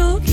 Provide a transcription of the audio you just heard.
Çok